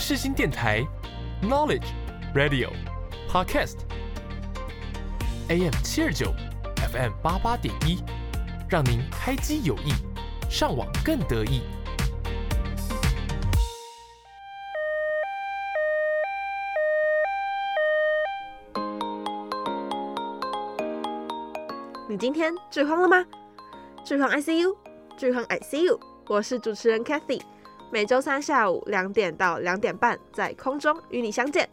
世新电台，Knowledge Radio Podcast AM 七二九 FM 八八点一，让您开机有益，上网更得意。你今天剧荒了吗？剧荒 ICU，剧荒 ICU，我是主持人 Cathy，每周三下午两点到两点半在空中与你相见。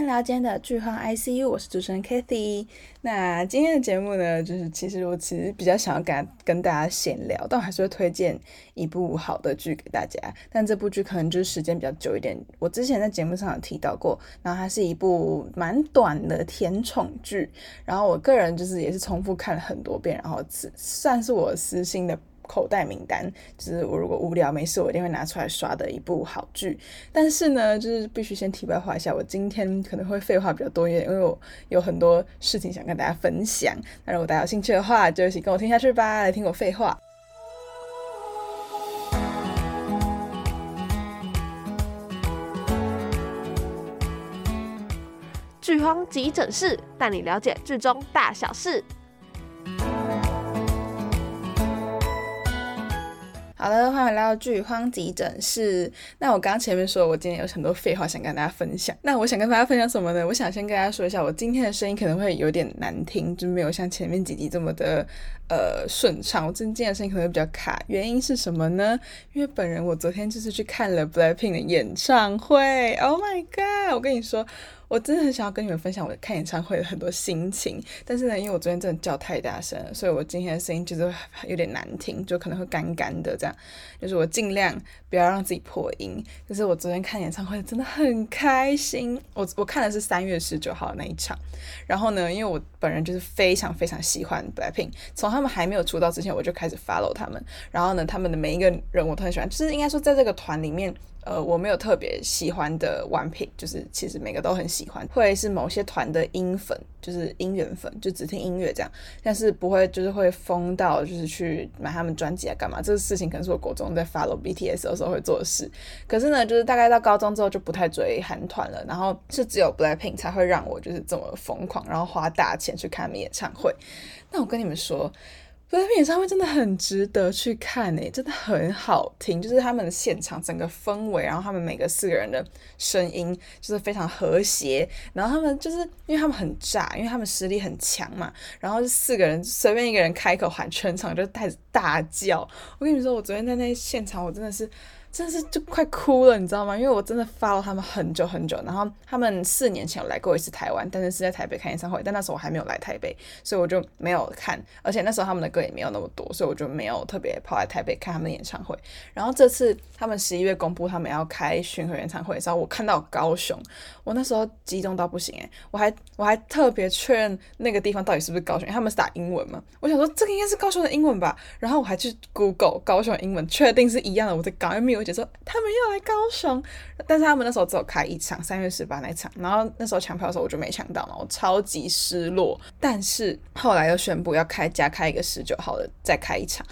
迎来到今天的剧荒 ICU，我是主持人 Kathy。那今天的节目呢，就是其实我其实比较想要跟跟大家闲聊，但我还是会推荐一部好的剧给大家。但这部剧可能就是时间比较久一点，我之前在节目上有提到过。然后它是一部蛮短的甜宠剧，然后我个人就是也是重复看了很多遍，然后算是我私心的。口袋名单，就是我如果无聊没事，我一定会拿出来刷的一部好剧。但是呢，就是必须先题外话一下，我今天可能会废话比较多一点，因为我有很多事情想跟大家分享。那如果大家有兴趣的话，就一起跟我听下去吧，来听我废话。剧荒急诊室带你了解剧中大小事。好的，欢迎来到剧荒急诊室。那我刚刚前面说，我今天有很多废话想跟大家分享。那我想跟大家分享什么呢？我想先跟大家说一下，我今天的声音可能会有点难听，就没有像前面几集这么的呃顺畅。我今天的声音可能会比较卡，原因是什么呢？因为本人我昨天就是去看了 Blackpink 的演唱会。Oh my god！我跟你说。我真的很想要跟你们分享我看演唱会的很多心情，但是呢，因为我昨天真的叫太大声，所以我今天的声音就是 有点难听，就可能会干干的这样。就是我尽量不要让自己破音。就是我昨天看演唱会真的很开心，我我看的是三月十九号那一场。然后呢，因为我本人就是非常非常喜欢 Blackpink，从他们还没有出道之前我就开始 follow 他们。然后呢，他们的每一个人我都很喜欢，就是应该说在这个团里面。呃，我没有特别喜欢的 one pick，就是其实每个都很喜欢，会是某些团的音粉，就是音源粉，就只听音乐这样，但是不会就是会疯到就是去买他们专辑啊干嘛？这个事情可能是我国中在 follow BTS 的时候会做的事，可是呢，就是大概到高中之后就不太追韩团了，然后是只有 Blackpink 才会让我就是这么疯狂，然后花大钱去看他们演唱会。那我跟你们说。所以演唱会真的很值得去看诶，真的很好听，就是他们的现场整个氛围，然后他们每个四个人的声音就是非常和谐，然后他们就是因为他们很炸，因为他们实力很强嘛，然后就四个人随便一个人开口喊，全场就带着大叫。我跟你说，我昨天在那现场，我真的是。真是就快哭了，你知道吗？因为我真的发了他们很久很久，然后他们四年前有来过一次台湾，但是是在台北开演唱会，但那时候我还没有来台北，所以我就没有看，而且那时候他们的歌也没有那么多，所以我就没有特别跑来台北看他们的演唱会。然后这次他们十一月公布他们要开巡回演唱会的时候，我看到高雄，我那时候激动到不行诶，我还我还特别确认那个地方到底是不是高雄，他们是打英文嘛，我想说这个应该是高雄的英文吧，然后我还去 Google 高雄的英文，确定是一样的，我在搞没有。我就说他们要来高雄，但是他们那时候只有开一场，三月十八那场。然后那时候抢票的时候我就没抢到嘛，我超级失落。但是后来又宣布要开加开一个十九号的，再开一场，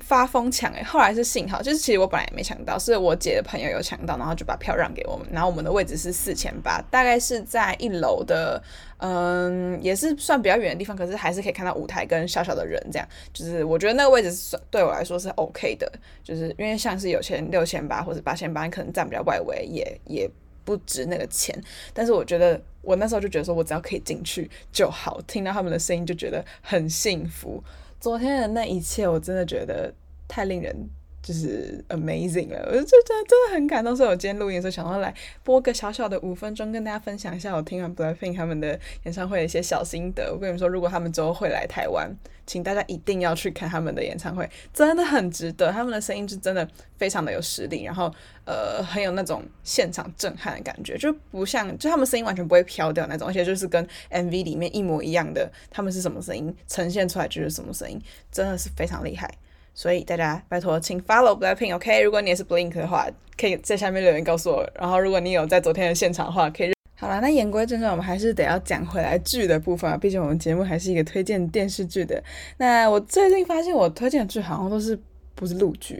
发疯抢诶，后来是幸好，就是其实我本来也没抢到，是我姐的朋友有抢到，然后就把票让给我们。然后我们的位置是四千八，大概是在一楼的。嗯，也是算比较远的地方，可是还是可以看到舞台跟小小的人，这样就是我觉得那个位置是对我来说是 OK 的，就是因为像是有钱六千八或者八千八，可能站比较外围，也也不值那个钱。但是我觉得我那时候就觉得说我只要可以进去就好，听到他们的声音就觉得很幸福。昨天的那一切，我真的觉得太令人。就是 amazing 了，我就觉得真的很感动，所以我今天录音的时候想要来播个小小的五分钟，跟大家分享一下我听完 Blackpink 他们的演唱会的一些小心得。我跟你们说，如果他们之后会来台湾，请大家一定要去看他们的演唱会，真的很值得。他们的声音是真的非常的有实力，然后呃很有那种现场震撼的感觉，就不像就他们声音完全不会飘掉那种，而且就是跟 MV 里面一模一样的，他们是什么声音呈现出来就是什么声音，真的是非常厉害。所以大家拜托，请 follow Blackpink，OK？如果你也是 Blink 的话，可以在下面留言告诉我。然后，如果你有在昨天的现场的话，可以。好了，那言归正传，我们还是得要讲回来剧的部分啊。毕竟我们节目还是一个推荐电视剧的。那我最近发现，我推荐的剧好像都是。不是录剧，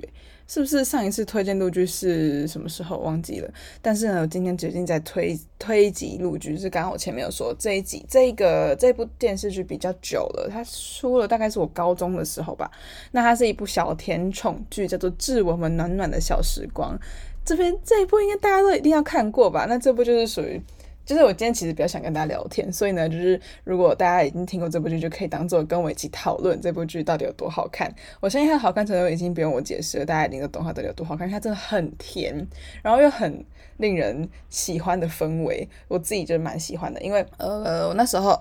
是不是上一次推荐陆剧是什么时候忘记了？但是呢，我今天决定在推推一集陆剧，就是刚刚我前面有说这一集这个这部电视剧比较久了，它出了大概是我高中的时候吧。那它是一部小甜宠剧，叫做《致我们暖暖的小时光》。这边这一部应该大家都一定要看过吧？那这部就是属于。就是我今天其实比较想跟大家聊天，所以呢，就是如果大家已经听过这部剧，就可以当做跟我一起讨论这部剧到底有多好看。我相信它的好看程度已经不用我解释了，大家一定都懂它到底有多好看。它真的很甜，然后又很令人喜欢的氛围，我自己就是蛮喜欢的。因为呃，我那时候，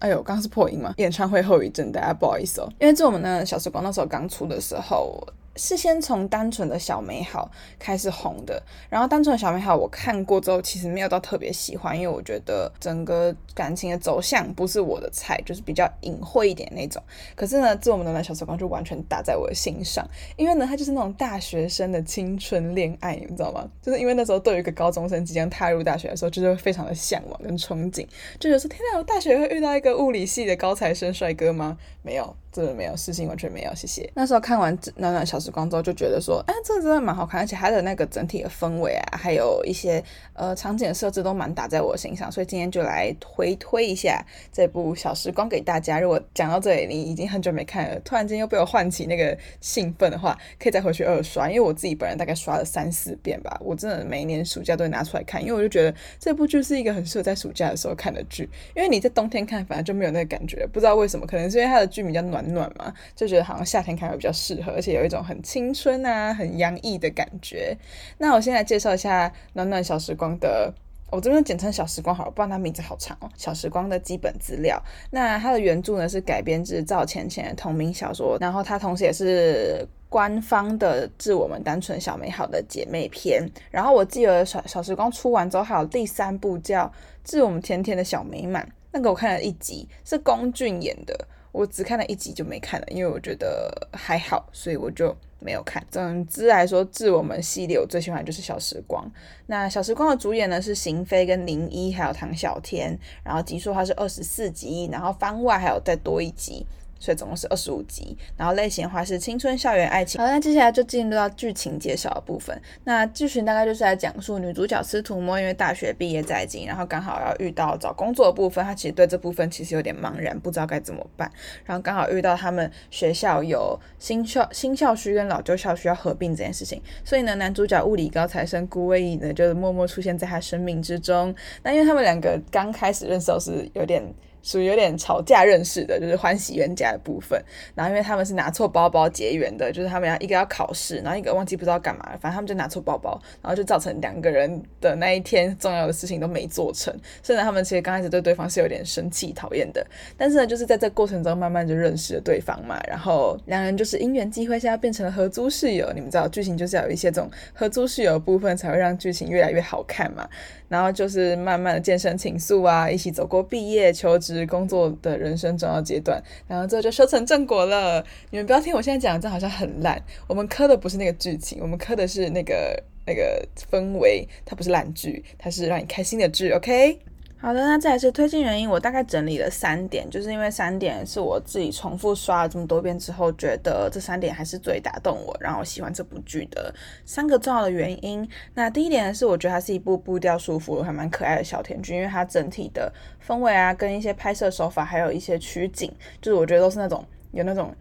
哎呦，刚是破音嘛，演唱会后遗症，大家不好意思哦。因为这我们的小时光那时候刚出的时候。是先从单纯的小美好开始红的，然后单纯的小美好我看过之后，其实没有到特别喜欢，因为我觉得整个感情的走向不是我的菜，就是比较隐晦一点那种。可是呢，致我们暖暖小时光就完全打在我的心上，因为呢，它就是那种大学生的青春恋爱，你知道吗？就是因为那时候对于一个高中生即将踏入大学的时候，就是非常的向往跟憧憬，就觉得说天哪，我大学会遇到一个物理系的高材生帅哥吗？没有。真的没有，私信完全没有，谢谢。那时候看完《暖暖小时光》之后，就觉得说，哎，这个真的蛮好看，而且它的那个整体的氛围啊，还有一些呃场景的设置都蛮打在我心上，所以今天就来回推一下这部《小时光》给大家。如果讲到这里，你已经很久没看了，突然间又被我唤起那个兴奋的话，可以再回去二刷，因为我自己本人大概刷了三四遍吧。我真的每一年暑假都会拿出来看，因为我就觉得这部剧是一个很适合在暑假的时候看的剧，因为你在冬天看反而就没有那个感觉，不知道为什么，可能是因为它的剧名叫暖。暖嘛，就觉得好像夏天看会比较适合，而且有一种很青春啊、很洋溢的感觉。那我先来介绍一下《暖暖小时光》的，我这边简称小时光好了，不然它名字好长哦。小时光的基本资料，那它的原著呢是改编自赵浅浅的同名小说，然后它同时也是官方的《致我们单纯小美好》的姐妹篇。然后我记得小小时光出完之后，还有第三部叫《致我们甜甜的小美满》，那个我看了一集，是龚俊演的。我只看了一集就没看了，因为我觉得还好，所以我就没有看。总之来说，致我们系列我最喜欢的就是《小时光》。那《小时光》的主演呢是邢菲跟林一，还有唐小天。然后集数它是二十四集，然后番外还有再多一集。所以总共是二十五集，然后类型的话是青春校园爱情。好，那接下来就进入到剧情介绍的部分。那剧情大概就是来讲述女主角司徒默因为大学毕业在即，然后刚好要遇到找工作的部分，她其实对这部分其实有点茫然，不知道该怎么办。然后刚好遇到他们学校有新校新校区跟老旧校区要合并这件事情，所以呢，男主角物理高材生顾威呢，就是默默出现在他生命之中。那因为他们两个刚开始认识都是有点。属于有点吵架认识的，就是欢喜冤家的部分。然后因为他们是拿错包包结缘的，就是他们要一个要考试，然后一个忘记不知道干嘛了，反正他们就拿错包包，然后就造成两个人的那一天重要的事情都没做成。虽然他们其实刚开始对对方是有点生气讨厌的，但是呢，就是在这过程中慢慢就认识了对方嘛。然后两人就是因缘际会下变成了合租室友。你们知道剧情就是要有一些这种合租室友的部分，才会让剧情越来越好看嘛。然后就是慢慢的渐生情愫啊，一起走过毕业、求职、是工作的人生重要阶段，然后最后就修成正果了。你们不要听我现在讲，这好像很烂。我们磕的不是那个剧情，我们磕的是那个那个氛围。它不是烂剧，它是让你开心的剧。OK。好的，那再来是推荐原因，我大概整理了三点，就是因为三点是我自己重复刷了这么多遍之后，觉得这三点还是最打动我，让我喜欢这部剧的三个重要的原因。那第一点，是我觉得它是一部步调舒服、还蛮可爱的小甜剧，因为它整体的氛围啊，跟一些拍摄手法，还有一些取景，就是我觉得都是那种有那种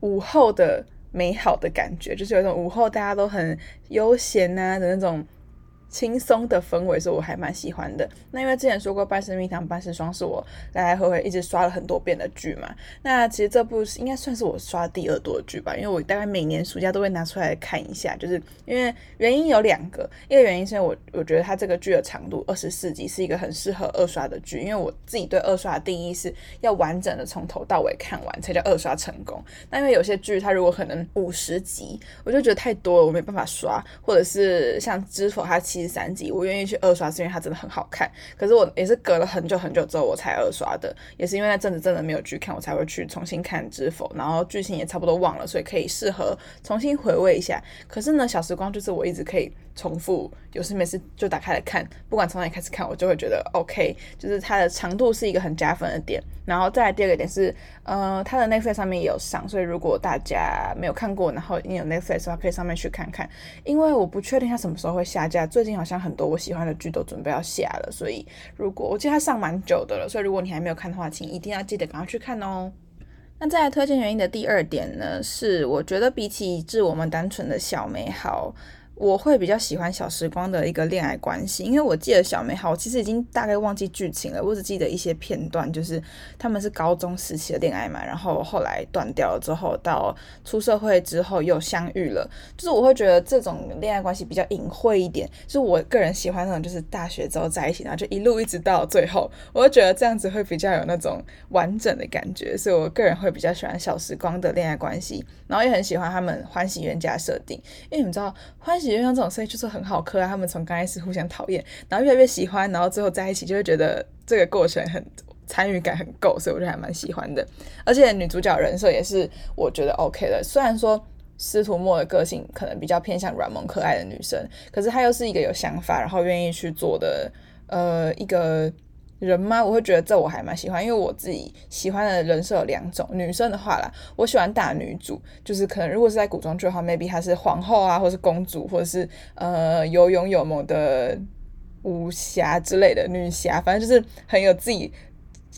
午后的美好的感觉，就是有一种午后大家都很悠闲啊的那种。轻松的氛围是我还蛮喜欢的。那因为之前说过《半生蜜糖半世霜》是我来来回回一直刷了很多遍的剧嘛。那其实这部应该算是我刷第二多的剧吧，因为我大概每年暑假都会拿出来看一下。就是因为原因有两个，一个原因是我我觉得它这个剧的长度二十四集是一个很适合二刷的剧，因为我自己对二刷的定义是要完整的从头到尾看完才叫二刷成功。那因为有些剧它如果可能五十集，我就觉得太多了，我没办法刷，或者是像《知否》它其第三集，我愿意去二刷，是因为它真的很好看。可是我也是隔了很久很久之后我才二刷的，也是因为那阵子真的没有剧看，我才会去重新看《知否》，然后剧情也差不多忘了，所以可以适合重新回味一下。可是呢，《小时光》就是我一直可以重复，有事没事就打开来看，不管从哪里开始看，我就会觉得 OK，就是它的长度是一个很加分的点。然后再来第二个点是，呃，它的 Netflix 上面也有上，所以如果大家没有看过，然后你有 Netflix 的话，可以上面去看看。因为我不确定它什么时候会下架，最近好像很多我喜欢的剧都准备要下了，所以如果我记得它上蛮久的了，所以如果你还没有看的话，请一定要记得赶快去看哦。那再来推荐原因的第二点呢，是我觉得比起《致我们单纯的小美好》。我会比较喜欢小时光的一个恋爱关系，因为我记得小美好，我其实已经大概忘记剧情了，我只记得一些片段，就是他们是高中时期的恋爱嘛，然后后来断掉了之后，到出社会之后又相遇了，就是我会觉得这种恋爱关系比较隐晦一点，就是我个人喜欢那种就是大学之后在一起，然后就一路一直到最后，我会觉得这样子会比较有那种完整的感觉，所以我个人会比较喜欢小时光的恋爱关系，然后也很喜欢他们欢喜冤家设定，因为你知道欢喜。因为这种事情就是很好磕啊，他们从刚开始互相讨厌，然后越来越喜欢，然后最后在一起，就会觉得这个过程很参与感很够，所以我就还蛮喜欢的。而且女主角人设也是我觉得 OK 的，虽然说司徒默的个性可能比较偏向软萌可爱的女生，可是她又是一个有想法，然后愿意去做的呃一个。人吗？我会觉得这我还蛮喜欢，因为我自己喜欢的人设有两种。女生的话啦，我喜欢大女主，就是可能如果是在古装剧的话，maybe 她是皇后啊，或是公主，或者是呃有勇有谋的武侠之类的女侠，反正就是很有自己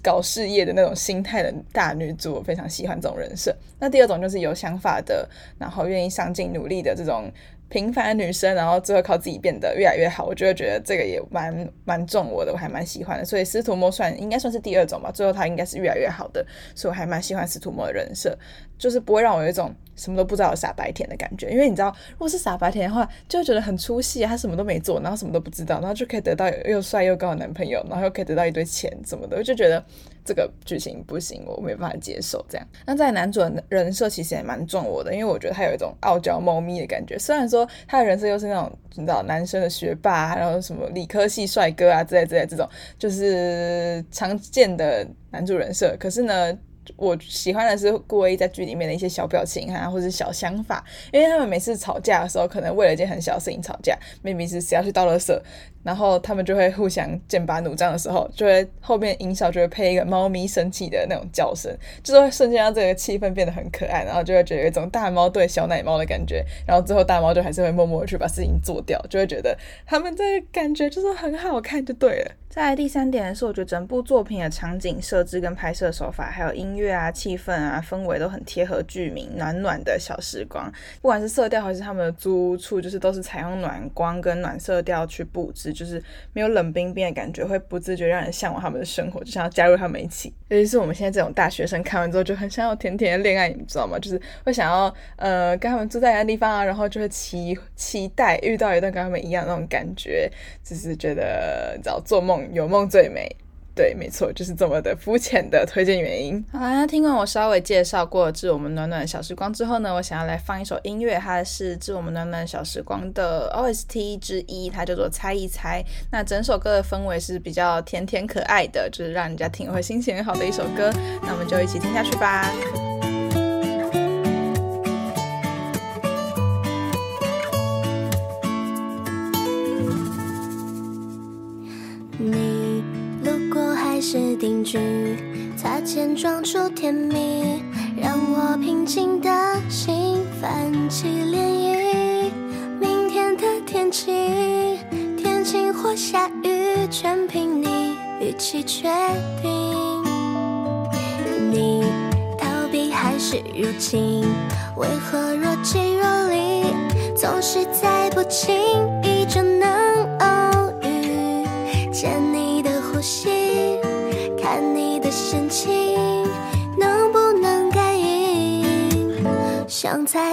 搞事业的那种心态的大女主，我非常喜欢这种人设。那第二种就是有想法的，然后愿意上进努力的这种。平凡的女生，然后最后靠自己变得越来越好，我就会觉得这个也蛮蛮中我的，我还蛮喜欢的。所以司徒默算应该算是第二种吧，最后他应该是越来越好的，所以我还蛮喜欢司徒默的人设，就是不会让我有一种什么都不知道的傻白甜的感觉。因为你知道，如果是傻白甜的话，就会觉得很出戏，他什么都没做，然后什么都不知道，然后就可以得到又帅又高的男朋友，然后又可以得到一堆钱什么的，我就觉得。这个剧情不行，我没办法接受。这样，那在男主的人设其实也蛮重我的，因为我觉得他有一种傲娇猫咪的感觉。虽然说他的人设又是那种你知道男生的学霸，然后什么理科系帅哥啊之类之类这种，就是常见的男主人设。可是呢，我喜欢的是顾威在剧里面的一些小表情啊，或者是小想法，因为他们每次吵架的时候，可能为了一件很小事情吵架明明是谁要去倒垃圾。然后他们就会互相剑拔弩张的时候，就会后面音效就会配一个猫咪生气的那种叫声，就是会瞬间让这个气氛变得很可爱，然后就会觉得有一种大猫对小奶猫的感觉，然后最后大猫就还是会默默的去把事情做掉，就会觉得他们这个感觉就是很好看，就对了。再来第三点是，我觉得整部作品的场景设置跟拍摄手法，还有音乐啊、气氛啊、氛围都很贴合剧名，暖暖的小时光。不管是色调还是他们的租屋处，就是都是采用暖光跟暖色调去布置。就是没有冷冰冰的感觉，会不自觉让人向往他们的生活，就想要加入他们一起。尤其是我们现在这种大学生，看完之后就很想要甜甜的恋爱，你知道吗？就是会想要呃跟他们住在一个地方啊，然后就会期期待遇到一段跟他们一样那种感觉，就是觉得你知道做梦有梦最美。对，没错，就是这么的肤浅的推荐原因。好啦，听完我稍微介绍过《致我们暖暖的小时光》之后呢，我想要来放一首音乐，它是《致我们暖暖小时光》的 OST 之一，它叫做《猜一猜》。那整首歌的氛围是比较甜甜可爱的，就是让人家听会心情很好的一首歌。那我们就一起听下去吧。擦肩撞出甜蜜，让我平静的心泛起涟漪。明天的天气，天晴或下雨，全凭你语气决定。你逃避还是入侵？为何若即若离，总是在不经意就能偶遇，见你想在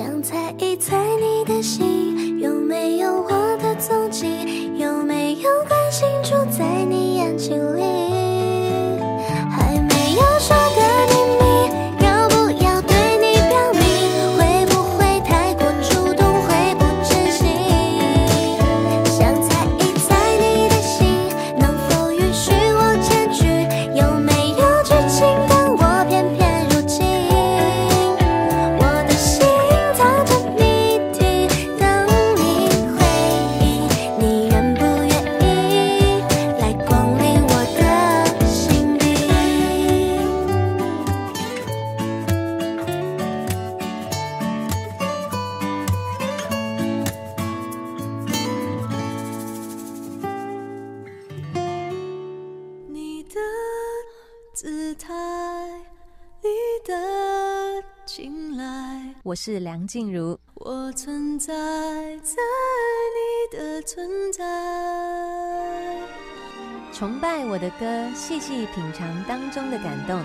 想猜一猜你的心。我是梁静茹，我存在在你的存在，崇拜我的歌，细细品尝当中的感动。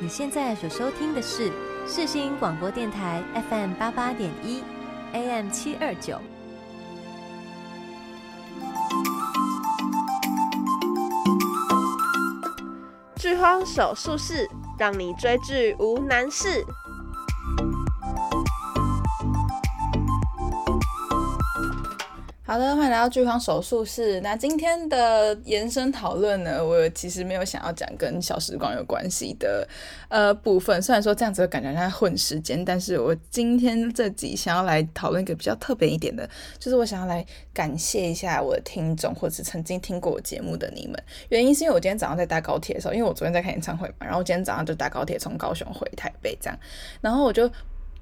你现在所收听的是世新广播电台 FM 八八点一 AM 七二九。剧荒手术室，让你追剧无难事。好的，欢迎来到剧荒手术室。那今天的延伸讨论呢，我其实没有想要讲跟小时光有关系的呃部分。虽然说这样子的感觉在混时间，但是我今天这集想要来讨论一个比较特别一点的，就是我想要来感谢一下我的听众，或者是曾经听过我节目的你们。原因是因为我今天早上在搭高铁的时候，因为我昨天在看演唱会嘛，然后今天早上就搭高铁从高雄回台北这样，然后我就。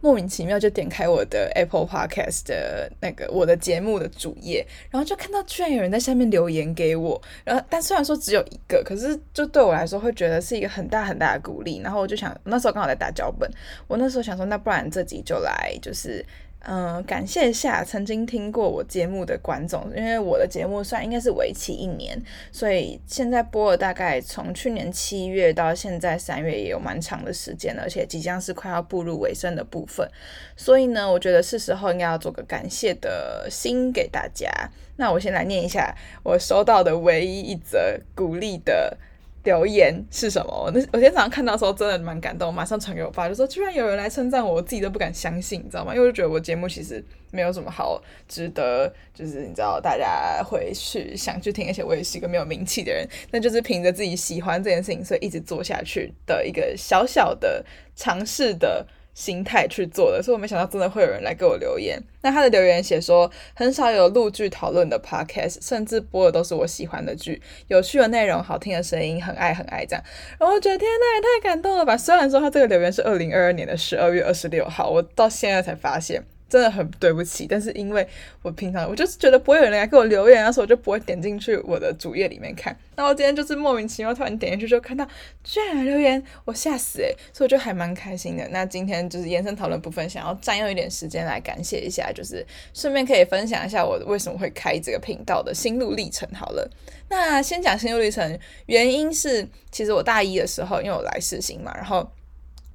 莫名其妙就点开我的 Apple Podcast 的那个我的节目的主页，然后就看到居然有人在下面留言给我，然后但虽然说只有一个，可是就对我来说会觉得是一个很大很大的鼓励，然后我就想那时候刚好在打脚本，我那时候想说那不然这集就来就是。嗯，感谢下曾经听过我节目的观众，因为我的节目算应该是为期一年，所以现在播了大概从去年七月到现在三月也有蛮长的时间，而且即将是快要步入尾声的部分，所以呢，我觉得是时候应该要做个感谢的心给大家。那我先来念一下我收到的唯一一则鼓励的。留言是什么？我那我今天早上看到的时候真的蛮感动，马上传给我爸，就说居然有人来称赞我，我自己都不敢相信，你知道吗？因为我觉得我节目其实没有什么好值得，就是你知道大家会去想去听，而且我也是一个没有名气的人，那就是凭着自己喜欢这件事情，所以一直做下去的一个小小的尝试的。心态去做的，所以我没想到真的会有人来给我留言。那他的留言写说，很少有录剧讨论的 podcast，甚至播的都是我喜欢的剧，有趣的内容，好听的声音，很爱很爱这样。然后我觉得天呐，也太感动了吧！虽然说他这个留言是二零二二年的十二月二十六号，我到现在才发现。真的很对不起，但是因为我平常我就是觉得不会有人来给我留言，所以我就不会点进去我的主页里面看。那我今天就是莫名其妙突然点进去就看到居然来留言，我吓死诶、所以我就还蛮开心的。那今天就是延伸讨论部分，想要占用一点时间来感谢一下，就是顺便可以分享一下我为什么会开这个频道的心路历程。好了，那先讲心路历程，原因是其实我大一的时候，因为我来世新嘛，然后。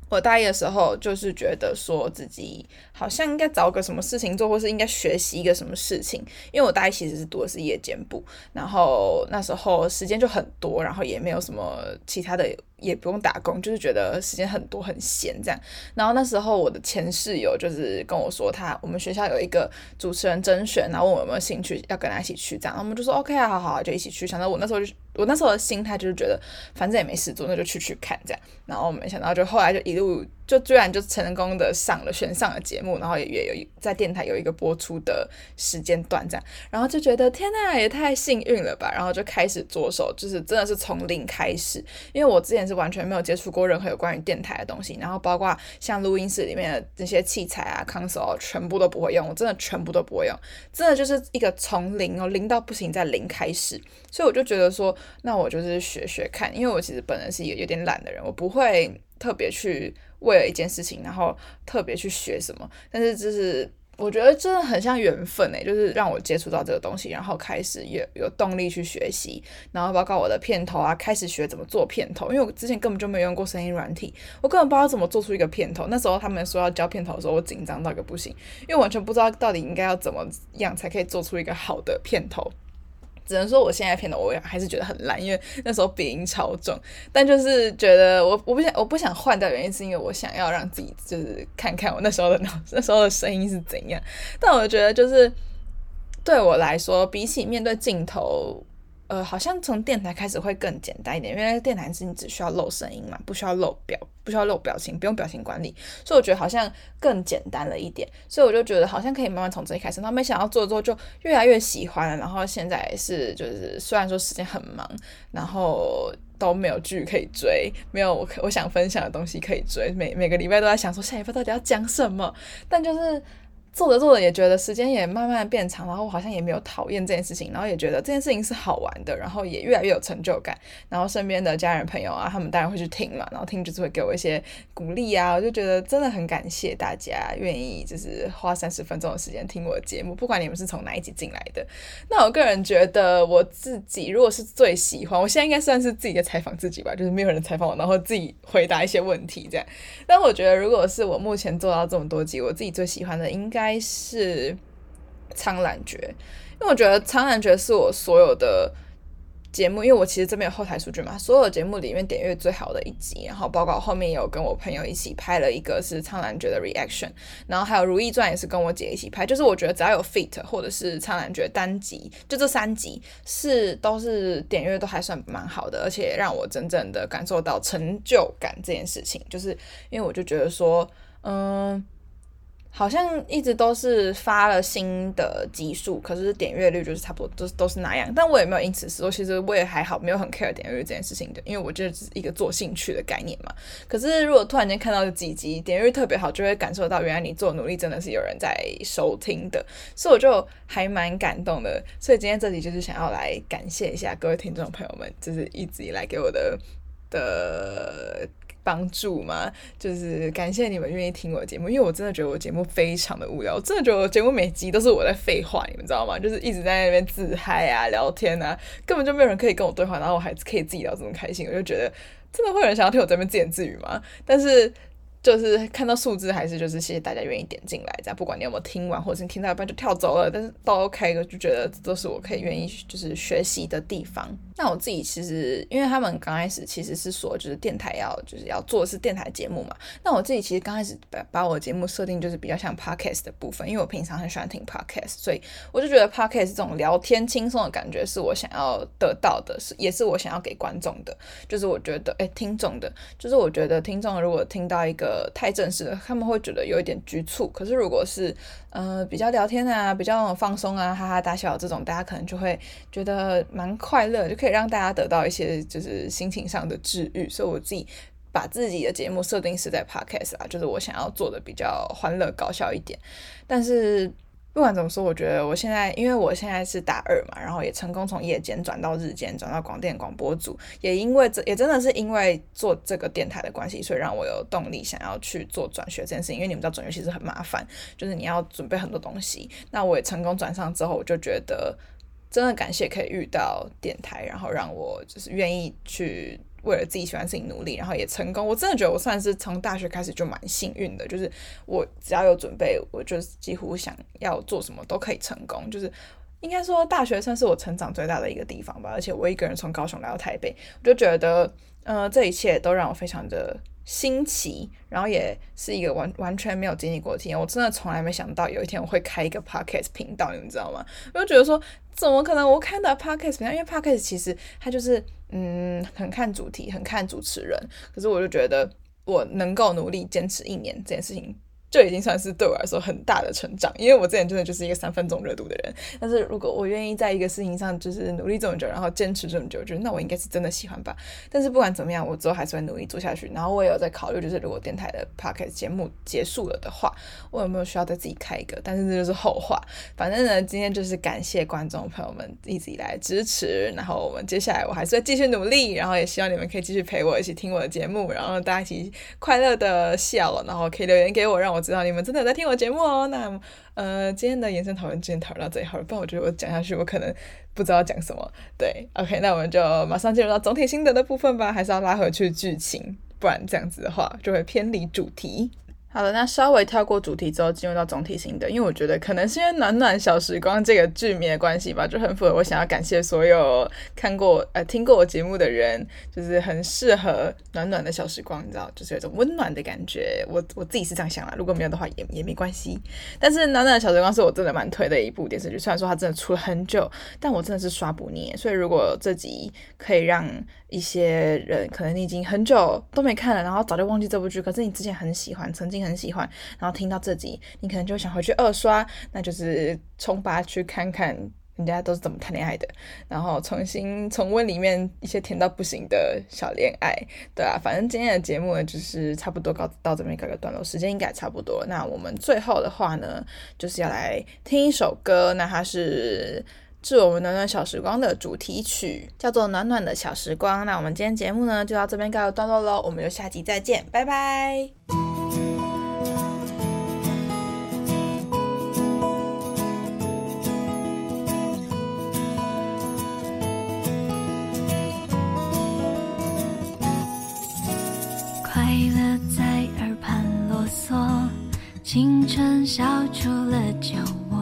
我大一的时候就是觉得说自己好像应该找个什么事情做，或是应该学习一个什么事情。因为我大一其实是读的是夜间部，然后那时候时间就很多，然后也没有什么其他的。也不用打工，就是觉得时间很多很闲这样。然后那时候我的前室友就是跟我说他，我们学校有一个主持人甄选，然后问我有没有兴趣要跟他一起去这样。我们就说 OK 啊，好好，就一起去。想到我那时候我那时候的心态就是觉得反正也没事做，那就去去看这样。然后没想到就后来就一路就居然就成功的上了选上了节目，然后也也有在电台有一个播出的时间段这样，然后就觉得天呐，也太幸运了吧！然后就开始着手，就是真的是从零开始，因为我之前是完全没有接触过任何有关于电台的东西，然后包括像录音室里面的那些器材啊、console 全部都不会用，我真的全部都不会用，真的就是一个从零哦，零到不行再零开始，所以我就觉得说，那我就是学学看，因为我其实本人是一个有点懒的人，我不会特别去。为了一件事情，然后特别去学什么，但是就是我觉得真的很像缘分诶，就是让我接触到这个东西，然后开始有有动力去学习，然后包括我的片头啊，开始学怎么做片头，因为我之前根本就没有用过声音软体，我根本不知道怎么做出一个片头。那时候他们说要教片头的时候，我紧张到一个不行，因为完全不知道到底应该要怎么样才可以做出一个好的片头。只能说我现在片的我还是觉得很烂，因为那时候鼻音超重。但就是觉得我我不想我不想换掉，原因是因为我想要让自己就是看看我那时候的那时候的声音是怎样。但我觉得就是对我来说，比起面对镜头。呃，好像从电台开始会更简单一点，因为电台是你只需要露声音嘛，不需要露表，不需要露表情，不用表情管理，所以我觉得好像更简单了一点，所以我就觉得好像可以慢慢从这里开始。然后没想到做做就越来越喜欢了，然后现在是就是虽然说时间很忙，然后都没有剧可以追，没有我我想分享的东西可以追，每每个礼拜都在想说下一拜到底要讲什么，但就是。做着做着也觉得时间也慢慢变长，然后我好像也没有讨厌这件事情，然后也觉得这件事情是好玩的，然后也越来越有成就感。然后身边的家人朋友啊，他们当然会去听嘛，然后听就是会给我一些鼓励啊，我就觉得真的很感谢大家愿意就是花三十分钟的时间听我的节目，不管你们是从哪一集进来的。那我个人觉得我自己如果是最喜欢，我现在应该算是自己在采访自己吧，就是没有人采访我，然后自己回答一些问题这样。但我觉得如果是我目前做到这么多集，我自己最喜欢的应该。应该是苍兰诀，因为我觉得苍兰诀是我所有的节目，因为我其实这边有后台数据嘛，所有节目里面点阅最好的一集，然后包括后面有跟我朋友一起拍了一个是苍兰诀的 reaction，然后还有如懿传也是跟我姐一起拍，就是我觉得只要有 feat 或者是苍兰诀单集，就这三集是都是点阅都还算蛮好的，而且让我真正的感受到成就感这件事情，就是因为我就觉得说，嗯。好像一直都是发了新的集数，可是点阅率就是差不多都都是那样。但我也没有因此失落，其实我也还好，没有很 care 点阅率这件事情的，因为我觉得只是一个做兴趣的概念嘛。可是如果突然间看到几集点阅率特别好，就会感受到原来你做努力真的是有人在收听的，所以我就还蛮感动的。所以今天这里就是想要来感谢一下各位听众朋友们，就是一直以来给我的的。帮助吗？就是感谢你们愿意听我的节目，因为我真的觉得我节目非常的无聊，我真的觉得我节目每集都是我在废话，你们知道吗？就是一直在那边自嗨啊、聊天啊，根本就没有人可以跟我对话，然后我还可以自己聊这么开心，我就觉得真的会有人想要听我这边自言自语吗？但是。就是看到数字，还是就是谢谢大家愿意点进来，这样不管你有没有听完，或者是听到一半就跳走了，但是都 OK，就觉得这都是我可以愿意就是学习的地方。那我自己其实，因为他们刚开始其实是说，就是电台要就是要做的是电台节目嘛。那我自己其实刚开始把把我节目设定就是比较像 Podcast 的部分，因为我平常很喜欢听 Podcast，所以我就觉得 Podcast 这种聊天轻松的感觉是我想要得到的，是也是我想要给观众的。就是我觉得，哎，听众的，就是我觉得听众如果听到一个。呃太正式了，他们会觉得有一点局促。可是如果是呃比较聊天啊，比较放松啊，哈哈大笑这种，大家可能就会觉得蛮快乐，就可以让大家得到一些就是心情上的治愈。所以我自己把自己的节目设定是在 Podcast 啊，就是我想要做的比较欢乐搞笑一点，但是。不管怎么说，我觉得我现在，因为我现在是大二嘛，然后也成功从夜间转到日间，转到广电广播组，也因为这也真的是因为做这个电台的关系，所以让我有动力想要去做转学这件事情。因为你们知道转学其实很麻烦，就是你要准备很多东西。那我也成功转上之后，我就觉得真的感谢可以遇到电台，然后让我就是愿意去。为了自己喜欢的事情努力，然后也成功。我真的觉得我算是从大学开始就蛮幸运的，就是我只要有准备，我就几乎想要做什么都可以成功。就是应该说，大学算是我成长最大的一个地方吧。而且我一个人从高雄来到台北，我就觉得，呃，这一切都让我非常的新奇，然后也是一个完完全没有经历过的体验。我真的从来没想到有一天我会开一个 podcast 频道，你们知道吗？我就觉得说，怎么可能我开的 podcast 频道？因为 podcast 其实它就是。嗯，很看主题，很看主持人。可是我就觉得，我能够努力坚持一年这件事情。就已经算是对我来说很大的成长，因为我之前真的就是一个三分钟热度的人。但是如果我愿意在一个事情上就是努力这么久，然后坚持这么久，我觉得那我应该是真的喜欢吧。但是不管怎么样，我之后还是会努力做下去。然后我也有在考虑，就是如果电台的 podcast 节目结束了的话，我有没有需要再自己开一个？但是这就是后话。反正呢，今天就是感谢观众朋友们一直以来支持。然后我们接下来我还是会继续努力，然后也希望你们可以继续陪我一起听我的节目，然后大家一起快乐的笑，然后可以留言给我，让我我知道你们真的在听我节目哦。那呃，今天的延伸讨论，今天讨论到这里好了，不然我觉得我讲下去，我可能不知道讲什么。对，OK，那我们就马上进入到总体心得的部分吧，还是要拉回去剧情，不然这样子的话就会偏离主题。好的，那稍微跳过主题之后，进入到总体型的，因为我觉得可能是因为《暖暖小时光》这个剧名的关系吧，就很符合我想要感谢所有看过 呃听过我节目的人，就是很适合暖暖的小时光，你知道，就是有种温暖的感觉。我我自己是这样想啦，如果没有的话也也没关系。但是《暖暖的小时光》是我真的蛮推的一部电视剧，虽然说它真的出了很久，但我真的是刷不腻。所以如果这集可以让一些人，可能你已经很久都没看了，然后早就忘记这部剧，可是你之前很喜欢，曾经很喜欢，然后听到这集，你可能就想回去二刷，那就是冲吧去看看人家都是怎么谈恋爱的，然后重新重温里面一些甜到不行的小恋爱，对啊，反正今天的节目呢，就是差不多告到这边告个段落，时间应该差不多。那我们最后的话呢，就是要来听一首歌，那它是。是我们暖暖小时光的主题曲，叫做《暖暖的小时光》。那我们今天节目呢，就到这边告一段落喽，我们就下集再见，拜拜。青春笑出了酒窝。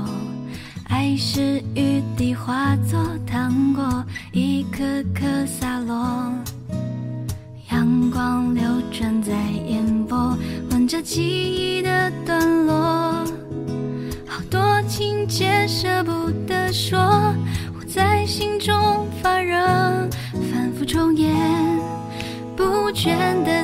爱是雨滴化作糖果，一颗颗洒落。阳光流转在眼波，吻着记忆的段落。好多情节舍不得说，我在心中发热，反复重演，不倦的